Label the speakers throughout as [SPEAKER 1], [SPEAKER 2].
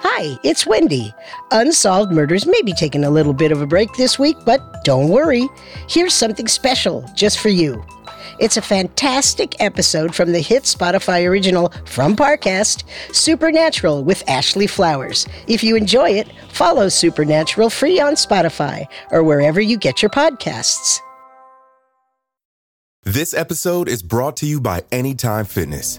[SPEAKER 1] Hi, it's Wendy. Unsolved Murders may be taking a little bit of a break this week, but don't worry. Here's something special just for you. It's a fantastic episode from the hit Spotify original from Parcast, Supernatural with Ashley Flowers. If you enjoy it, follow Supernatural free on Spotify or wherever you get your podcasts.
[SPEAKER 2] This episode is brought to you by Anytime Fitness.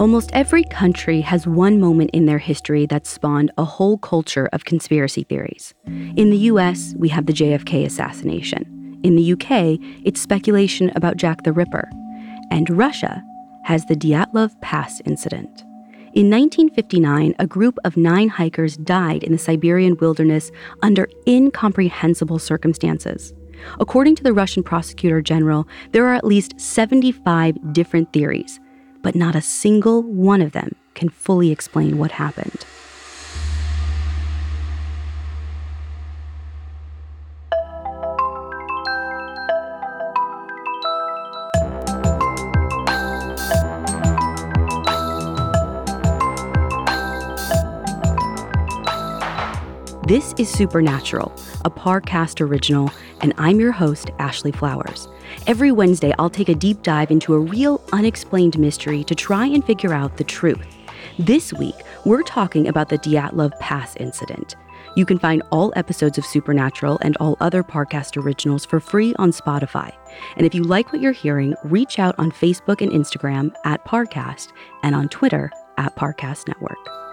[SPEAKER 3] Almost every country has one moment in their history that spawned a whole culture of conspiracy theories. In the US, we have the JFK assassination. In the UK, it's speculation about Jack the Ripper. And Russia has the Dyatlov Pass incident. In 1959, a group of nine hikers died in the Siberian wilderness under incomprehensible circumstances. According to the Russian prosecutor general, there are at least 75 different theories but not a single one of them can fully explain what happened. This is Supernatural, a Parcast original, and I'm your host, Ashley Flowers. Every Wednesday, I'll take a deep dive into a real unexplained mystery to try and figure out the truth. This week, we're talking about the Dyatlov Pass incident. You can find all episodes of Supernatural and all other Parcast originals for free on Spotify. And if you like what you're hearing, reach out on Facebook and Instagram at Parcast and on Twitter at Parcast Network.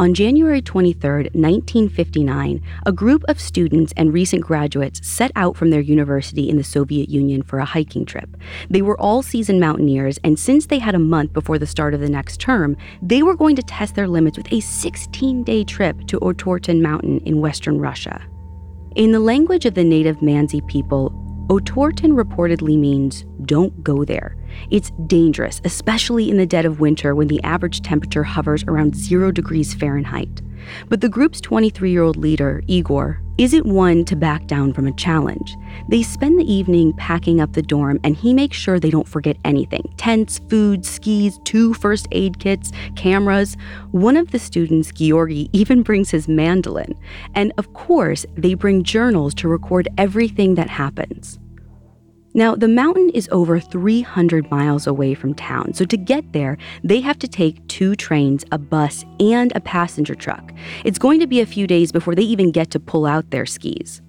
[SPEAKER 3] On January 23, 1959, a group of students and recent graduates set out from their university in the Soviet Union for a hiking trip. They were all seasoned mountaineers, and since they had a month before the start of the next term, they were going to test their limits with a 16 day trip to Otorten Mountain in western Russia. In the language of the native Mansi people, Otorten reportedly means don't go there. It's dangerous, especially in the dead of winter when the average temperature hovers around zero degrees Fahrenheit. But the group's 23 year old leader, Igor, isn't one to back down from a challenge. They spend the evening packing up the dorm, and he makes sure they don't forget anything tents, food, skis, two first aid kits, cameras. One of the students, Georgi, even brings his mandolin. And of course, they bring journals to record everything that happens. Now, the mountain is over 300 miles away from town, so to get there, they have to take two trains, a bus, and a passenger truck. It's going to be a few days before they even get to pull out their skis.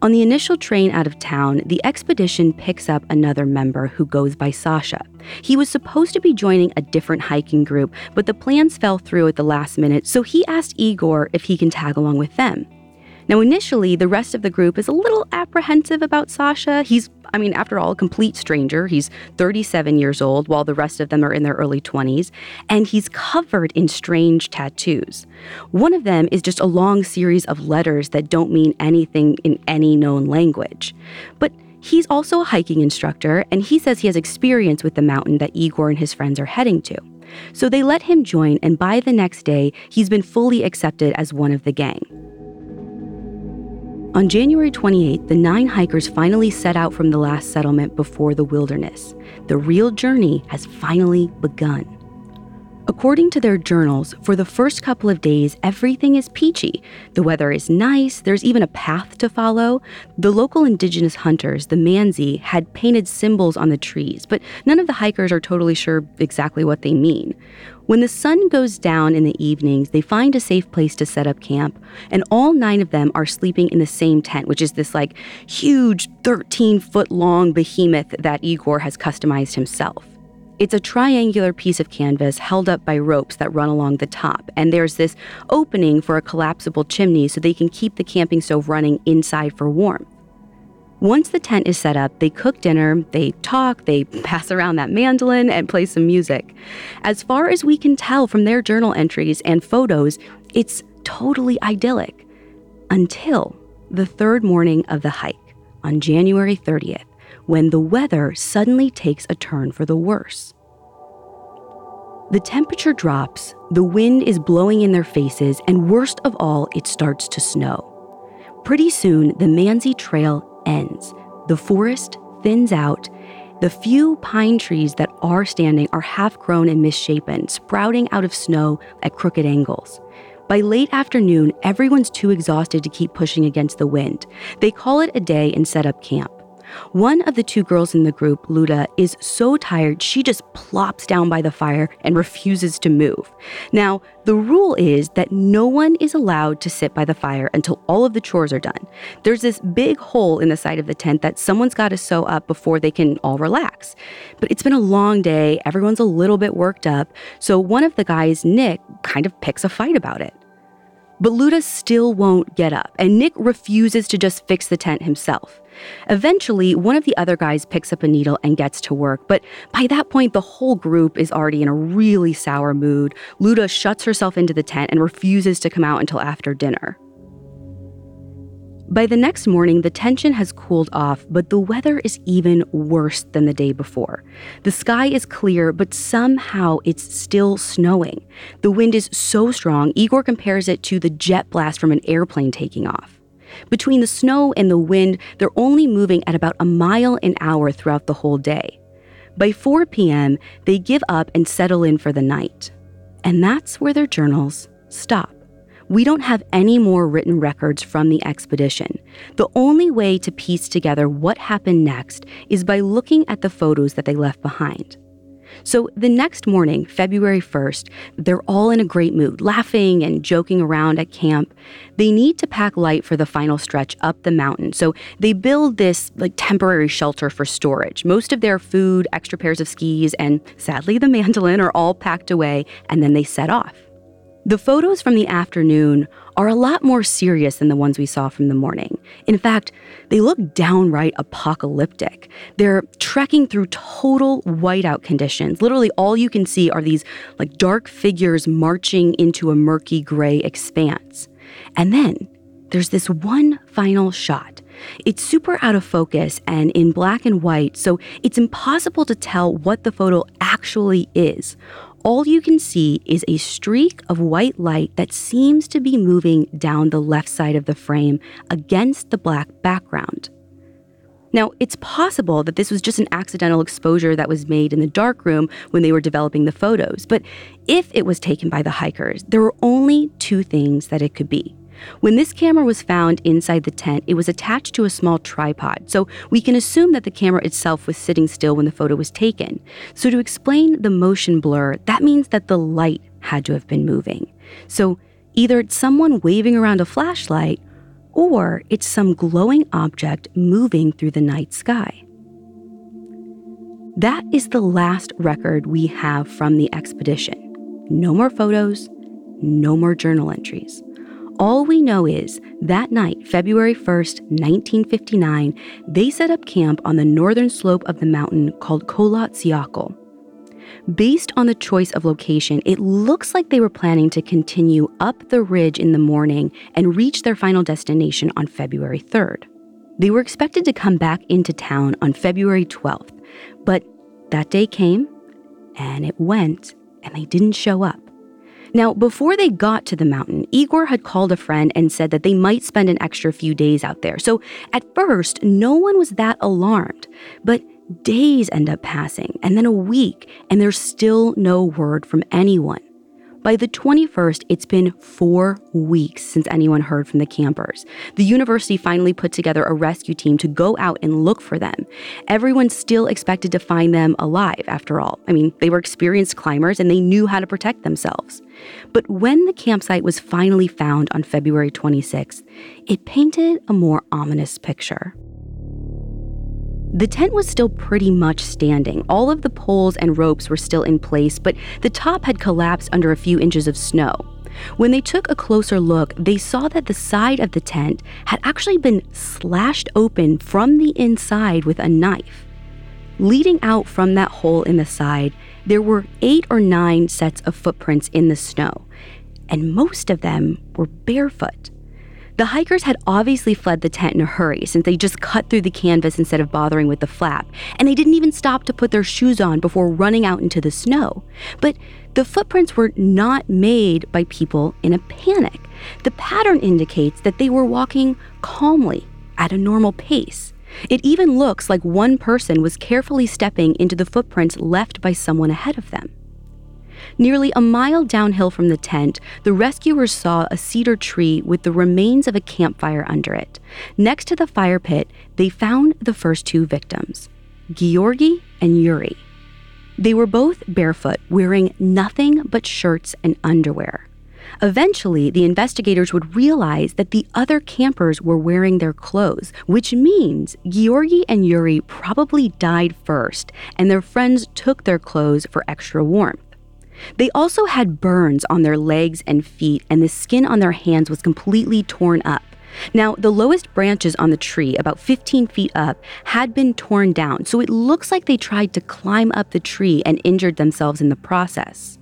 [SPEAKER 3] On the initial train out of town, the expedition picks up another member who goes by Sasha. He was supposed to be joining a different hiking group, but the plans fell through at the last minute, so he asked Igor if he can tag along with them. Now, initially, the rest of the group is a little apprehensive about Sasha. He's, I mean, after all, a complete stranger. He's 37 years old, while the rest of them are in their early 20s, and he's covered in strange tattoos. One of them is just a long series of letters that don't mean anything in any known language. But He's also a hiking instructor, and he says he has experience with the mountain that Igor and his friends are heading to. So they let him join, and by the next day, he's been fully accepted as one of the gang. On January 28th, the nine hikers finally set out from the last settlement before the wilderness. The real journey has finally begun. According to their journals, for the first couple of days, everything is peachy. The weather is nice, there's even a path to follow. The local indigenous hunters, the Mansi, had painted symbols on the trees, but none of the hikers are totally sure exactly what they mean. When the sun goes down in the evenings, they find a safe place to set up camp, and all nine of them are sleeping in the same tent, which is this like huge 13 foot long behemoth that Igor has customized himself. It's a triangular piece of canvas held up by ropes that run along the top, and there's this opening for a collapsible chimney so they can keep the camping stove running inside for warmth. Once the tent is set up, they cook dinner, they talk, they pass around that mandolin, and play some music. As far as we can tell from their journal entries and photos, it's totally idyllic. Until the third morning of the hike on January 30th when the weather suddenly takes a turn for the worse. The temperature drops, the wind is blowing in their faces, and worst of all, it starts to snow. Pretty soon, the Mansi Trail ends. The forest thins out. The few pine trees that are standing are half grown and misshapen, sprouting out of snow at crooked angles. By late afternoon, everyone's too exhausted to keep pushing against the wind. They call it a day and set up camp. One of the two girls in the group, Luda, is so tired she just plops down by the fire and refuses to move. Now, the rule is that no one is allowed to sit by the fire until all of the chores are done. There's this big hole in the side of the tent that someone's got to sew up before they can all relax. But it's been a long day, everyone's a little bit worked up, so one of the guys, Nick, kind of picks a fight about it. But Luda still won't get up, and Nick refuses to just fix the tent himself. Eventually, one of the other guys picks up a needle and gets to work, but by that point, the whole group is already in a really sour mood. Luda shuts herself into the tent and refuses to come out until after dinner. By the next morning, the tension has cooled off, but the weather is even worse than the day before. The sky is clear, but somehow it's still snowing. The wind is so strong, Igor compares it to the jet blast from an airplane taking off. Between the snow and the wind, they're only moving at about a mile an hour throughout the whole day. By 4 p.m., they give up and settle in for the night. And that's where their journals stop we don't have any more written records from the expedition. The only way to piece together what happened next is by looking at the photos that they left behind. So the next morning, February 1st, they're all in a great mood, laughing and joking around at camp. They need to pack light for the final stretch up the mountain. So they build this like temporary shelter for storage. Most of their food, extra pairs of skis, and sadly the mandolin are all packed away, and then they set off. The photos from the afternoon are a lot more serious than the ones we saw from the morning. In fact, they look downright apocalyptic. They're trekking through total whiteout conditions. Literally, all you can see are these like dark figures marching into a murky gray expanse. And then there's this one final shot. It's super out of focus and in black and white, so it's impossible to tell what the photo actually is all you can see is a streak of white light that seems to be moving down the left side of the frame against the black background. Now, it's possible that this was just an accidental exposure that was made in the darkroom when they were developing the photos, but if it was taken by the hikers, there were only two things that it could be. When this camera was found inside the tent, it was attached to a small tripod, so we can assume that the camera itself was sitting still when the photo was taken. So, to explain the motion blur, that means that the light had to have been moving. So, either it's someone waving around a flashlight, or it's some glowing object moving through the night sky. That is the last record we have from the expedition. No more photos, no more journal entries. All we know is that night, February 1st, 1959, they set up camp on the northern slope of the mountain called Syakhl. Based on the choice of location, it looks like they were planning to continue up the ridge in the morning and reach their final destination on February 3rd. They were expected to come back into town on February 12th, but that day came and it went and they didn't show up. Now, before they got to the mountain, Igor had called a friend and said that they might spend an extra few days out there. So at first, no one was that alarmed. But days end up passing, and then a week, and there's still no word from anyone. By the 21st, it's been four weeks since anyone heard from the campers. The university finally put together a rescue team to go out and look for them. Everyone still expected to find them alive, after all. I mean, they were experienced climbers and they knew how to protect themselves. But when the campsite was finally found on February 26th, it painted a more ominous picture. The tent was still pretty much standing. All of the poles and ropes were still in place, but the top had collapsed under a few inches of snow. When they took a closer look, they saw that the side of the tent had actually been slashed open from the inside with a knife. Leading out from that hole in the side, there were eight or nine sets of footprints in the snow, and most of them were barefoot. The hikers had obviously fled the tent in a hurry since they just cut through the canvas instead of bothering with the flap, and they didn't even stop to put their shoes on before running out into the snow. But the footprints were not made by people in a panic. The pattern indicates that they were walking calmly at a normal pace. It even looks like one person was carefully stepping into the footprints left by someone ahead of them. Nearly a mile downhill from the tent, the rescuers saw a cedar tree with the remains of a campfire under it. Next to the fire pit, they found the first two victims, Georgi and Yuri. They were both barefoot, wearing nothing but shirts and underwear. Eventually, the investigators would realize that the other campers were wearing their clothes, which means Georgi and Yuri probably died first, and their friends took their clothes for extra warmth. They also had burns on their legs and feet, and the skin on their hands was completely torn up. Now, the lowest branches on the tree, about 15 feet up, had been torn down, so it looks like they tried to climb up the tree and injured themselves in the process.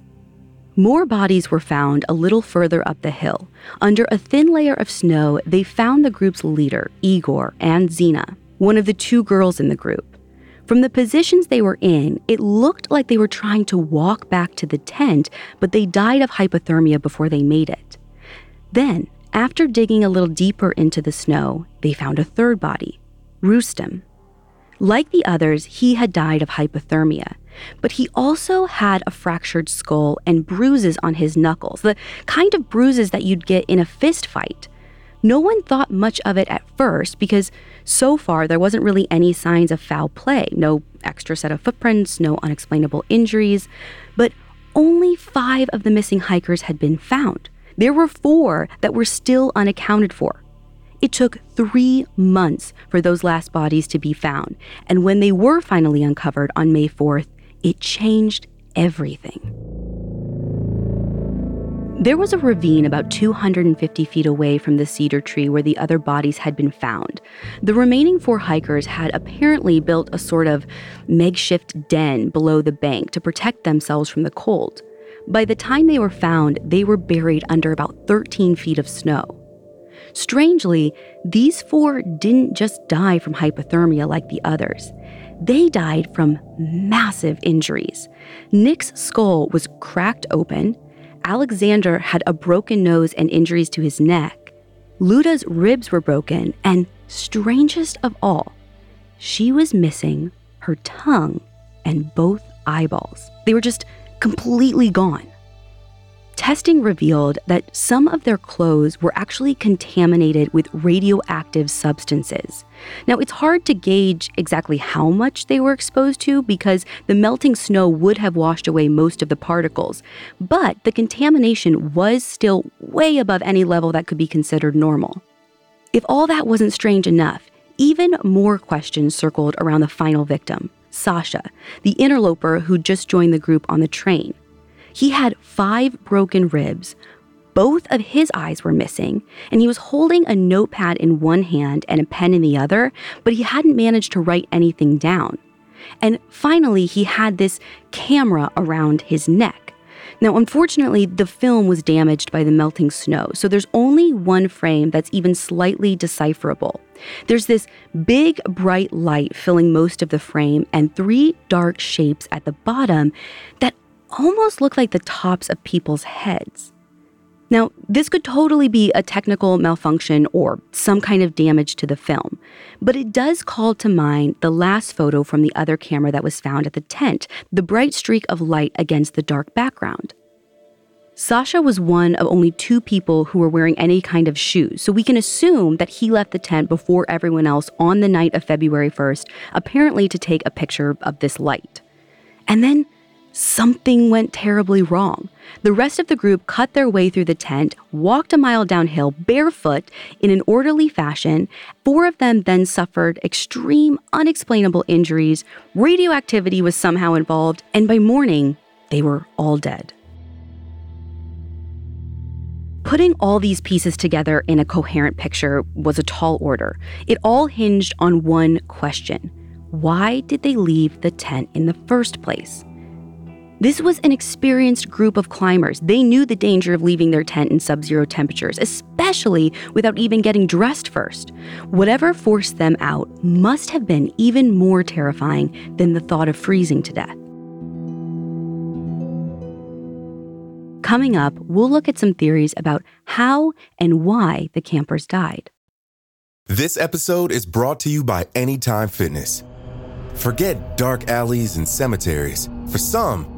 [SPEAKER 3] More bodies were found a little further up the hill. Under a thin layer of snow, they found the group's leader, Igor, and Zina, one of the two girls in the group. From the positions they were in, it looked like they were trying to walk back to the tent, but they died of hypothermia before they made it. Then, after digging a little deeper into the snow, they found a third body, Rustem. Like the others, he had died of hypothermia, but he also had a fractured skull and bruises on his knuckles, the kind of bruises that you'd get in a fist fight. No one thought much of it at first because so far there wasn't really any signs of foul play no extra set of footprints, no unexplainable injuries. But only five of the missing hikers had been found. There were four that were still unaccounted for. It took three months for those last bodies to be found, and when they were finally uncovered on May 4th, it changed everything. There was a ravine about 250 feet away from the cedar tree where the other bodies had been found. The remaining four hikers had apparently built a sort of makeshift den below the bank to protect themselves from the cold. By the time they were found, they were buried under about 13 feet of snow. Strangely, these four didn't just die from hypothermia like the others. They died from massive injuries. Nick's skull was cracked open, Alexander had a broken nose and injuries to his neck. Luda's ribs were broken, and strangest of all, she was missing her tongue and both eyeballs. They were just completely gone. Testing revealed that some of their clothes were actually contaminated with radioactive substances. Now, it's hard to gauge exactly how much they were exposed to because the melting snow would have washed away most of the particles, but the contamination was still way above any level that could be considered normal. If all that wasn't strange enough, even more questions circled around the final victim, Sasha, the interloper who just joined the group on the train. He had five broken ribs. Both of his eyes were missing, and he was holding a notepad in one hand and a pen in the other, but he hadn't managed to write anything down. And finally, he had this camera around his neck. Now, unfortunately, the film was damaged by the melting snow, so there's only one frame that's even slightly decipherable. There's this big, bright light filling most of the frame and three dark shapes at the bottom that almost look like the tops of people's heads. Now, this could totally be a technical malfunction or some kind of damage to the film, but it does call to mind the last photo from the other camera that was found at the tent, the bright streak of light against the dark background. Sasha was one of only two people who were wearing any kind of shoes, so we can assume that he left the tent before everyone else on the night of February 1st, apparently to take a picture of this light. And then something went terribly wrong. The rest of the group cut their way through the tent, walked a mile downhill barefoot in an orderly fashion. Four of them then suffered extreme, unexplainable injuries. Radioactivity was somehow involved, and by morning, they were all dead. Putting all these pieces together in a coherent picture was a tall order. It all hinged on one question Why did they leave the tent in the first place? This was an experienced group of climbers. They knew the danger of leaving their tent in sub zero temperatures, especially without even getting dressed first. Whatever forced them out must have been even more terrifying than the thought of freezing to death. Coming up, we'll look at some theories about how and why the campers died.
[SPEAKER 2] This episode is brought to you by Anytime Fitness. Forget dark alleys and cemeteries. For some,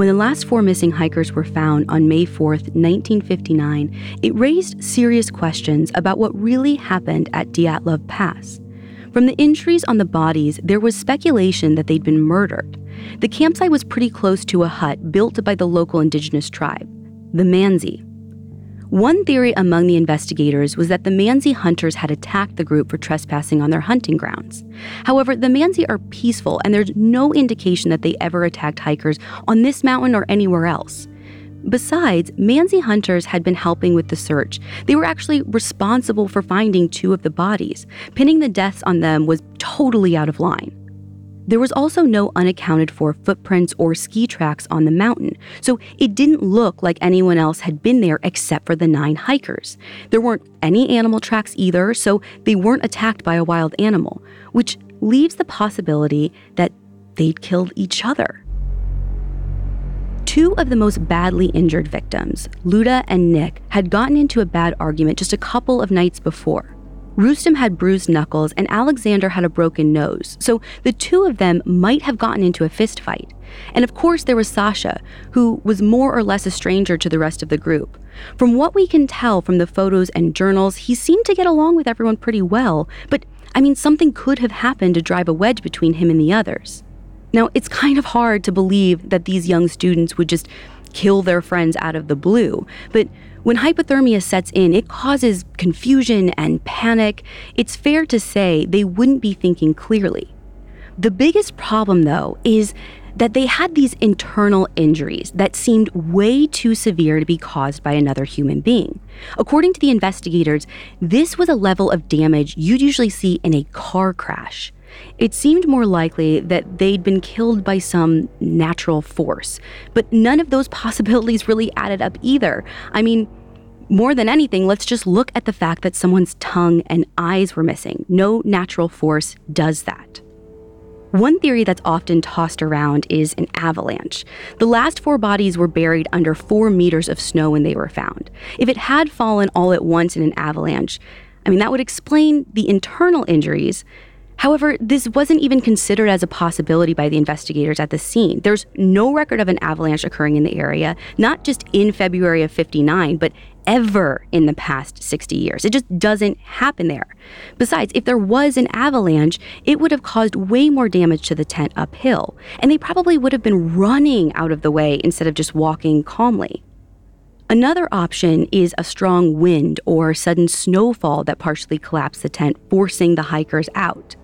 [SPEAKER 3] When the last four missing hikers were found on May 4, 1959, it raised serious questions about what really happened at Dyatlov Pass. From the injuries on the bodies, there was speculation that they'd been murdered. The campsite was pretty close to a hut built by the local indigenous tribe, the Mansi. One theory among the investigators was that the Mansi hunters had attacked the group for trespassing on their hunting grounds. However, the Mansi are peaceful, and there's no indication that they ever attacked hikers on this mountain or anywhere else. Besides, Mansi hunters had been helping with the search. They were actually responsible for finding two of the bodies. Pinning the deaths on them was totally out of line. There was also no unaccounted for footprints or ski tracks on the mountain, so it didn't look like anyone else had been there except for the nine hikers. There weren't any animal tracks either, so they weren't attacked by a wild animal, which leaves the possibility that they'd killed each other. Two of the most badly injured victims, Luda and Nick, had gotten into a bad argument just a couple of nights before. Rustem had bruised knuckles and Alexander had a broken nose, so the two of them might have gotten into a fistfight. And of course, there was Sasha, who was more or less a stranger to the rest of the group. From what we can tell from the photos and journals, he seemed to get along with everyone pretty well, but I mean, something could have happened to drive a wedge between him and the others. Now, it's kind of hard to believe that these young students would just kill their friends out of the blue, but when hypothermia sets in, it causes confusion and panic. It's fair to say they wouldn't be thinking clearly. The biggest problem, though, is that they had these internal injuries that seemed way too severe to be caused by another human being. According to the investigators, this was a level of damage you'd usually see in a car crash. It seemed more likely that they'd been killed by some natural force, but none of those possibilities really added up either. I mean, more than anything, let's just look at the fact that someone's tongue and eyes were missing. No natural force does that. One theory that's often tossed around is an avalanche. The last four bodies were buried under four meters of snow when they were found. If it had fallen all at once in an avalanche, I mean, that would explain the internal injuries, However, this wasn't even considered as a possibility by the investigators at the scene. There's no record of an avalanche occurring in the area, not just in February of 59, but ever in the past 60 years. It just doesn't happen there. Besides, if there was an avalanche, it would have caused way more damage to the tent uphill, and they probably would have been running out of the way instead of just walking calmly. Another option is a strong wind or sudden snowfall that partially collapsed the tent, forcing the hikers out.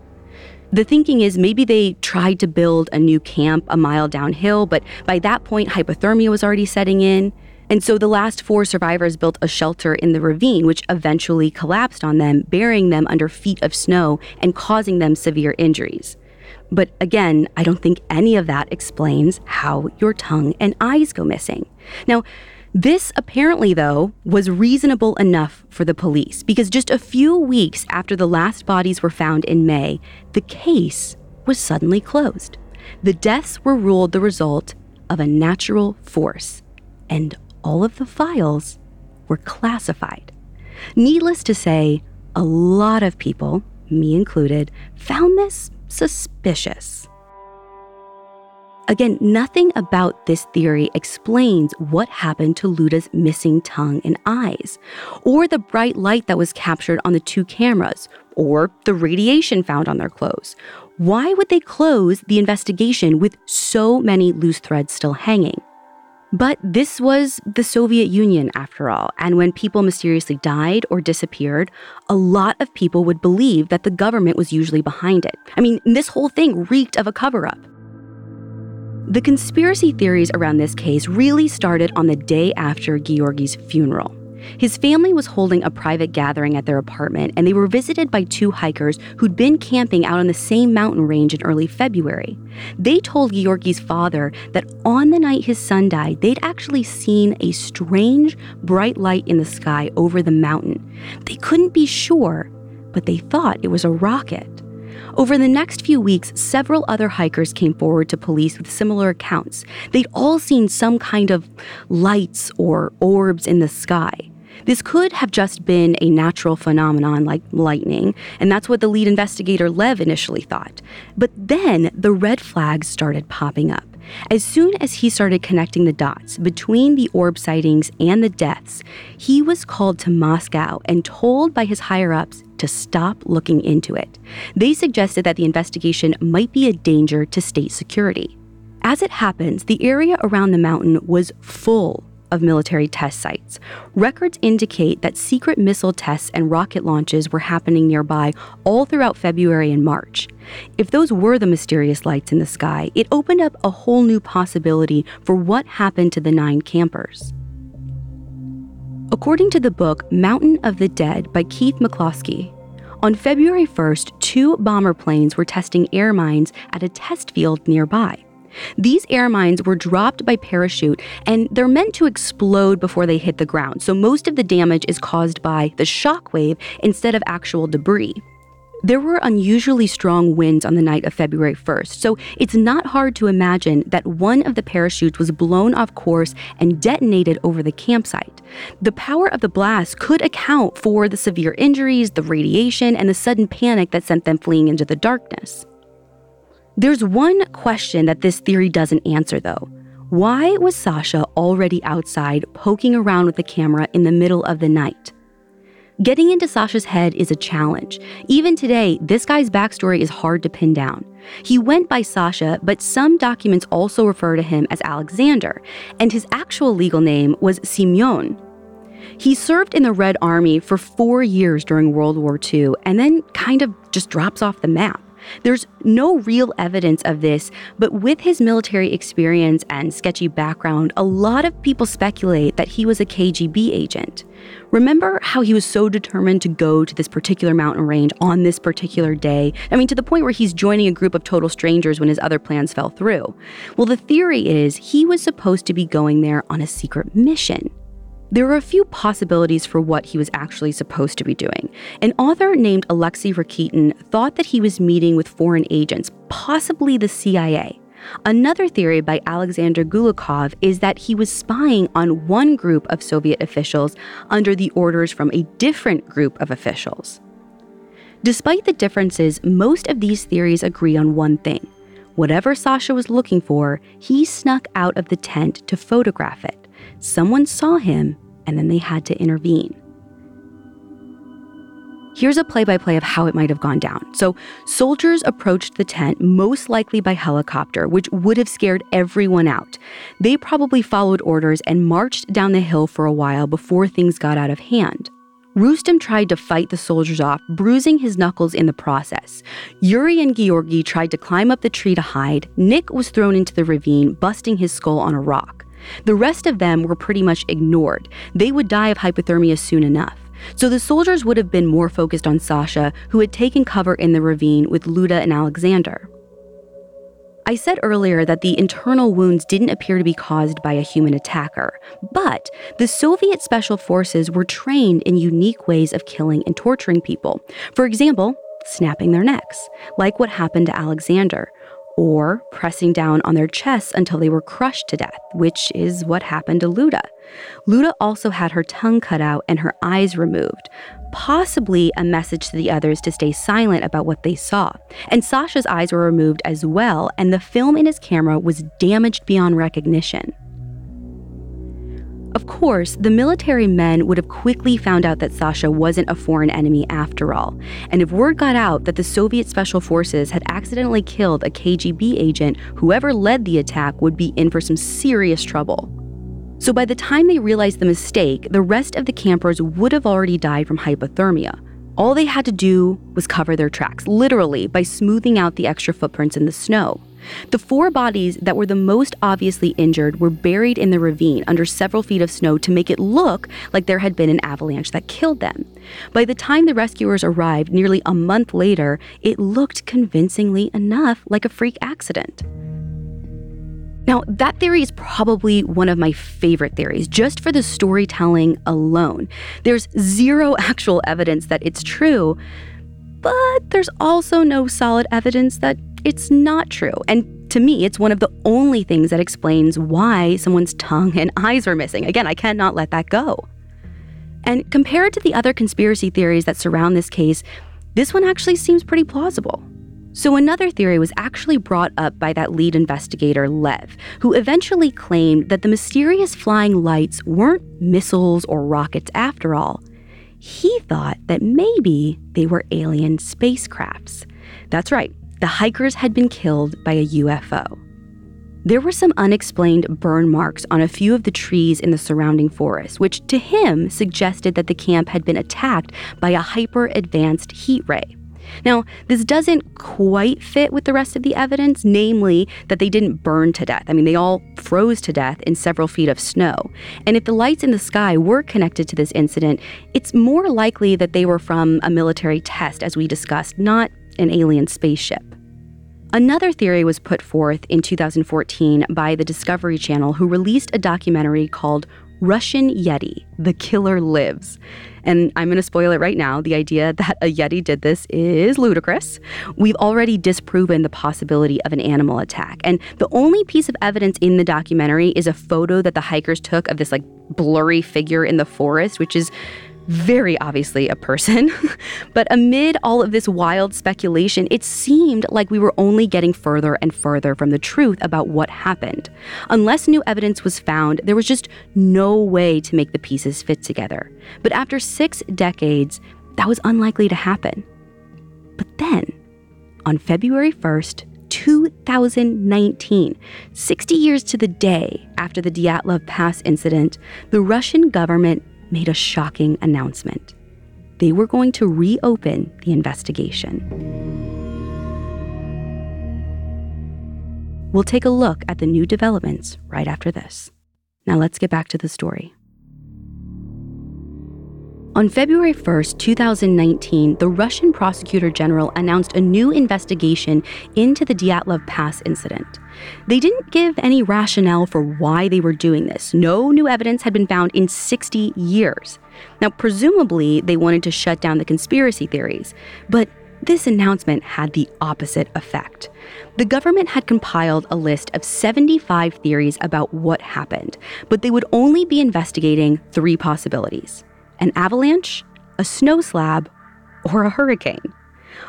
[SPEAKER 3] The thinking is maybe they tried to build a new camp a mile downhill, but by that point, hypothermia was already setting in. And so the last four survivors built a shelter in the ravine, which eventually collapsed on them, burying them under feet of snow and causing them severe injuries. But again, I don't think any of that explains how your tongue and eyes go missing. Now, this apparently, though, was reasonable enough for the police because just a few weeks after the last bodies were found in May, the case was suddenly closed. The deaths were ruled the result of a natural force, and all of the files were classified. Needless to say, a lot of people, me included, found this suspicious. Again, nothing about this theory explains what happened to Luda's missing tongue and eyes, or the bright light that was captured on the two cameras, or the radiation found on their clothes. Why would they close the investigation with so many loose threads still hanging? But this was the Soviet Union, after all, and when people mysteriously died or disappeared, a lot of people would believe that the government was usually behind it. I mean, this whole thing reeked of a cover up. The conspiracy theories around this case really started on the day after Georgi's funeral. His family was holding a private gathering at their apartment, and they were visited by two hikers who'd been camping out on the same mountain range in early February. They told Georgi's father that on the night his son died, they'd actually seen a strange, bright light in the sky over the mountain. They couldn't be sure, but they thought it was a rocket. Over the next few weeks, several other hikers came forward to police with similar accounts. They'd all seen some kind of lights or orbs in the sky. This could have just been a natural phenomenon like lightning, and that's what the lead investigator Lev initially thought. But then the red flags started popping up. As soon as he started connecting the dots between the orb sightings and the deaths, he was called to Moscow and told by his higher ups to stop looking into it. They suggested that the investigation might be a danger to state security. As it happens, the area around the mountain was full of military test sites. Records indicate that secret missile tests and rocket launches were happening nearby all throughout February and March. If those were the mysterious lights in the sky, it opened up a whole new possibility for what happened to the nine campers. According to the book Mountain of the Dead by Keith McCloskey, on February 1st, two bomber planes were testing air mines at a test field nearby. These air mines were dropped by parachute and they're meant to explode before they hit the ground, so most of the damage is caused by the shock wave instead of actual debris. There were unusually strong winds on the night of February 1st, so it's not hard to imagine that one of the parachutes was blown off course and detonated over the campsite. The power of the blast could account for the severe injuries, the radiation, and the sudden panic that sent them fleeing into the darkness. There's one question that this theory doesn't answer, though. Why was Sasha already outside poking around with the camera in the middle of the night? Getting into Sasha's head is a challenge. Even today, this guy's backstory is hard to pin down. He went by Sasha, but some documents also refer to him as Alexander, and his actual legal name was Simeon. He served in the Red Army for four years during World War II and then kind of just drops off the map. There's no real evidence of this, but with his military experience and sketchy background, a lot of people speculate that he was a KGB agent. Remember how he was so determined to go to this particular mountain range on this particular day? I mean, to the point where he's joining a group of total strangers when his other plans fell through. Well, the theory is he was supposed to be going there on a secret mission. There are a few possibilities for what he was actually supposed to be doing. An author named Alexei Rakitin thought that he was meeting with foreign agents, possibly the CIA. Another theory by Alexander Gulikov is that he was spying on one group of Soviet officials under the orders from a different group of officials. Despite the differences, most of these theories agree on one thing. Whatever Sasha was looking for, he snuck out of the tent to photograph it. Someone saw him and then they had to intervene. Here's a play by play of how it might have gone down. So, soldiers approached the tent, most likely by helicopter, which would have scared everyone out. They probably followed orders and marched down the hill for a while before things got out of hand. Rustem tried to fight the soldiers off, bruising his knuckles in the process. Yuri and Georgi tried to climb up the tree to hide. Nick was thrown into the ravine, busting his skull on a rock. The rest of them were pretty much ignored. They would die of hypothermia soon enough. So the soldiers would have been more focused on Sasha, who had taken cover in the ravine with Luda and Alexander. I said earlier that the internal wounds didn't appear to be caused by a human attacker, but the Soviet special forces were trained in unique ways of killing and torturing people. For example, snapping their necks, like what happened to Alexander, or pressing down on their chests until they were crushed to death, which is what happened to Luda. Luda also had her tongue cut out and her eyes removed, possibly a message to the others to stay silent about what they saw. And Sasha's eyes were removed as well, and the film in his camera was damaged beyond recognition. Of course, the military men would have quickly found out that Sasha wasn't a foreign enemy after all. And if word got out that the Soviet special forces had accidentally killed a KGB agent, whoever led the attack would be in for some serious trouble. So by the time they realized the mistake, the rest of the campers would have already died from hypothermia. All they had to do was cover their tracks, literally, by smoothing out the extra footprints in the snow. The four bodies that were the most obviously injured were buried in the ravine under several feet of snow to make it look like there had been an avalanche that killed them. By the time the rescuers arrived nearly a month later, it looked convincingly enough like a freak accident. Now, that theory is probably one of my favorite theories, just for the storytelling alone. There's zero actual evidence that it's true, but there's also no solid evidence that it's not true. And to me, it's one of the only things that explains why someone's tongue and eyes are missing. Again, I cannot let that go. And compared to the other conspiracy theories that surround this case, this one actually seems pretty plausible. So, another theory was actually brought up by that lead investigator, Lev, who eventually claimed that the mysterious flying lights weren't missiles or rockets after all. He thought that maybe they were alien spacecrafts. That's right, the hikers had been killed by a UFO. There were some unexplained burn marks on a few of the trees in the surrounding forest, which to him suggested that the camp had been attacked by a hyper advanced heat ray. Now, this doesn't quite fit with the rest of the evidence, namely that they didn't burn to death. I mean, they all froze to death in several feet of snow. And if the lights in the sky were connected to this incident, it's more likely that they were from a military test, as we discussed, not an alien spaceship. Another theory was put forth in 2014 by the Discovery Channel, who released a documentary called Russian Yeti The Killer Lives. And I'm going to spoil it right now. The idea that a Yeti did this is ludicrous. We've already disproven the possibility of an animal attack. And the only piece of evidence in the documentary is a photo that the hikers took of this like blurry figure in the forest, which is very obviously a person. but amid all of this wild speculation, it seemed like we were only getting further and further from the truth about what happened. Unless new evidence was found, there was just no way to make the pieces fit together. But after six decades, that was unlikely to happen. But then, on February 1st, 2019, 60 years to the day after the Dyatlov Pass incident, the Russian government made a shocking announcement. They were going to reopen the investigation. We'll take a look at the new developments right after this. Now let's get back to the story. On February 1, 2019, the Russian prosecutor general announced a new investigation into the Dyatlov Pass incident. They didn't give any rationale for why they were doing this. No new evidence had been found in 60 years. Now, presumably, they wanted to shut down the conspiracy theories, but this announcement had the opposite effect. The government had compiled a list of 75 theories about what happened, but they would only be investigating three possibilities an avalanche, a snow slab, or a hurricane.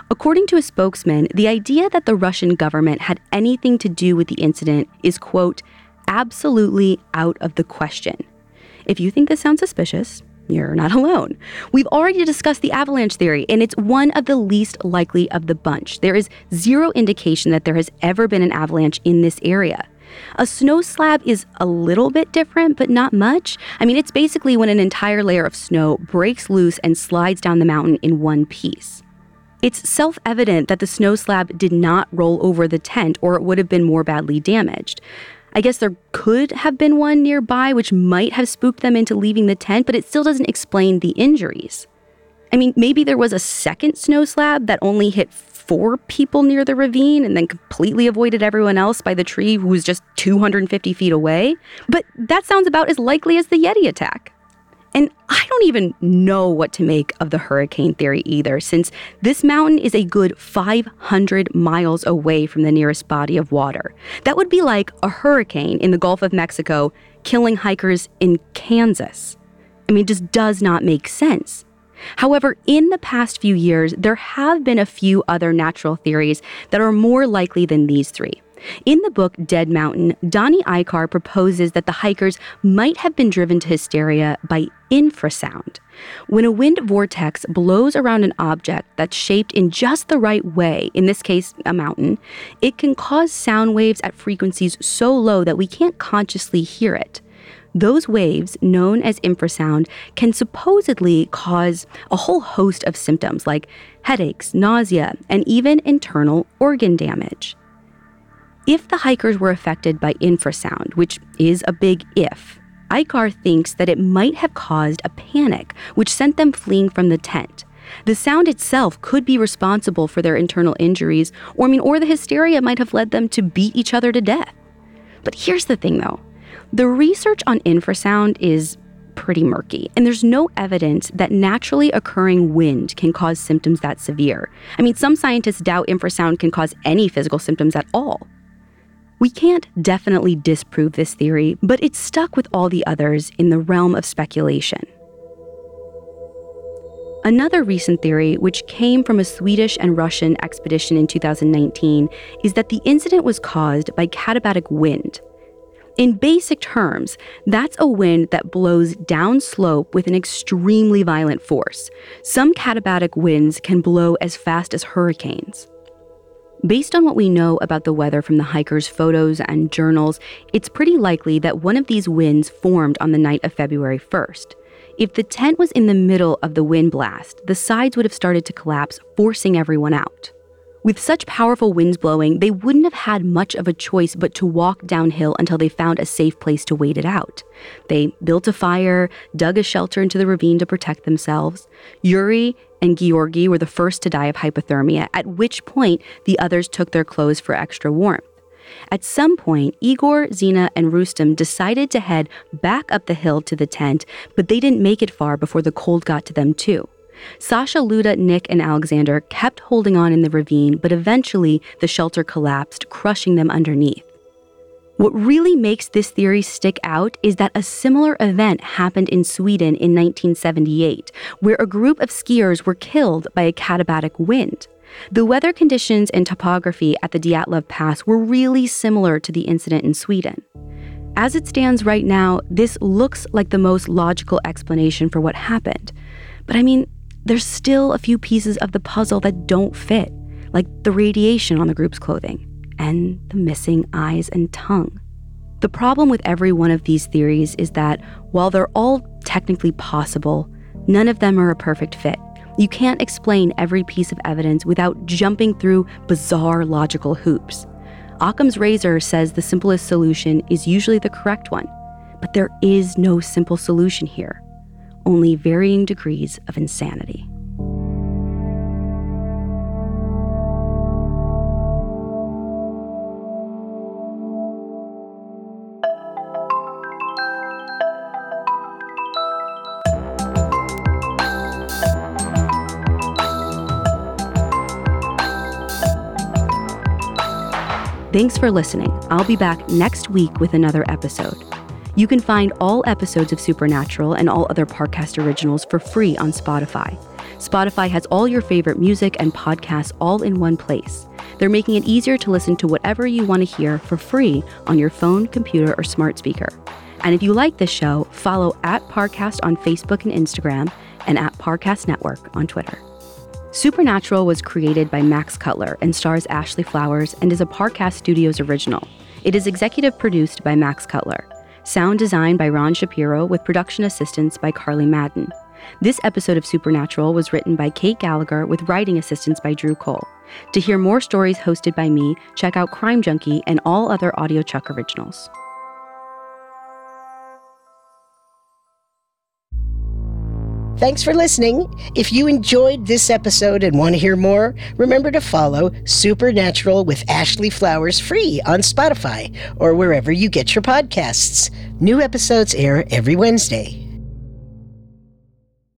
[SPEAKER 3] According to a spokesman, the idea that the Russian government had anything to do with the incident is, quote, absolutely out of the question. If you think this sounds suspicious, you're not alone. We've already discussed the avalanche theory, and it's one of the least likely of the bunch. There is zero indication that there has ever been an avalanche in this area. A snow slab is a little bit different, but not much. I mean, it's basically when an entire layer of snow breaks loose and slides down the mountain in one piece. It's self evident that the snow slab did not roll over the tent or it would have been more badly damaged. I guess there could have been one nearby, which might have spooked them into leaving the tent, but it still doesn't explain the injuries. I mean, maybe there was a second snow slab that only hit four people near the ravine and then completely avoided everyone else by the tree who was just 250 feet away. But that sounds about as likely as the Yeti attack. And I don't even know what to make of the hurricane theory either, since this mountain is a good 500 miles away from the nearest body of water. That would be like a hurricane in the Gulf of Mexico killing hikers in Kansas. I mean, it just does not make sense. However, in the past few years, there have been a few other natural theories that are more likely than these three. In the book Dead Mountain, Donnie Eichar proposes that the hikers might have been driven to hysteria by infrasound. When a wind vortex blows around an object that's shaped in just the right way, in this case, a mountain, it can cause sound waves at frequencies so low that we can't consciously hear it. Those waves, known as infrasound, can supposedly cause a whole host of symptoms like headaches, nausea, and even internal organ damage. If the hikers were affected by infrasound, which is a big if, Eichar thinks that it might have caused a panic, which sent them fleeing from the tent. The sound itself could be responsible for their internal injuries, or I mean, or the hysteria might have led them to beat each other to death. But here's the thing though the research on infrasound is pretty murky, and there's no evidence that naturally occurring wind can cause symptoms that severe. I mean, some scientists doubt infrasound can cause any physical symptoms at all. We can't definitely disprove this theory, but it's stuck with all the others in the realm of speculation. Another recent theory, which came from a Swedish and Russian expedition in 2019, is that the incident was caused by katabatic wind. In basic terms, that's a wind that blows downslope with an extremely violent force. Some katabatic winds can blow as fast as hurricanes. Based on what we know about the weather from the hikers' photos and journals, it's pretty likely that one of these winds formed on the night of February 1st. If the tent was in the middle of the wind blast, the sides would have started to collapse, forcing everyone out. With such powerful winds blowing, they wouldn't have had much of a choice but to walk downhill until they found a safe place to wait it out. They built a fire, dug a shelter into the ravine to protect themselves. Yuri and Georgi were the first to die of hypothermia, at which point the others took their clothes for extra warmth. At some point, Igor, Zina, and Rustem decided to head back up the hill to the tent, but they didn't make it far before the cold got to them too. Sasha, Luda, Nick, and Alexander kept holding on in the ravine, but eventually the shelter collapsed, crushing them underneath. What really makes this theory stick out is that a similar event happened in Sweden in 1978, where a group of skiers were killed by a katabatic wind. The weather conditions and topography at the Dyatlov Pass were really similar to the incident in Sweden. As it stands right now, this looks like the most logical explanation for what happened. But I mean, there's still a few pieces of the puzzle that don't fit, like the radiation on the group's clothing and the missing eyes and tongue. The problem with every one of these theories is that while they're all technically possible, none of them are a perfect fit. You can't explain every piece of evidence without jumping through bizarre logical hoops. Occam's razor says the simplest solution is usually the correct one, but there is no simple solution here only varying degrees of insanity. Thanks for listening. I'll be back next week with another episode. You can find all episodes of Supernatural and all other Parcast originals for free on Spotify. Spotify has all your favorite music and podcasts all in one place. They're making it easier to listen to whatever you want to hear for free on your phone, computer, or smart speaker. And if you like this show, follow at Parcast on Facebook and Instagram and at Parcast Network on Twitter. Supernatural was created by Max Cutler and stars Ashley Flowers and is a Parcast Studios original. It is executive produced by Max Cutler. Sound design by Ron Shapiro with production assistance by Carly Madden. This episode of Supernatural was written by Kate Gallagher with writing assistance by Drew Cole. To hear more stories hosted by me, check out Crime Junkie and all other Audio Chuck originals.
[SPEAKER 1] Thanks for listening. If you enjoyed this episode and want to hear more, remember to follow Supernatural with Ashley Flowers free on Spotify or wherever you get your podcasts. New episodes air every Wednesday.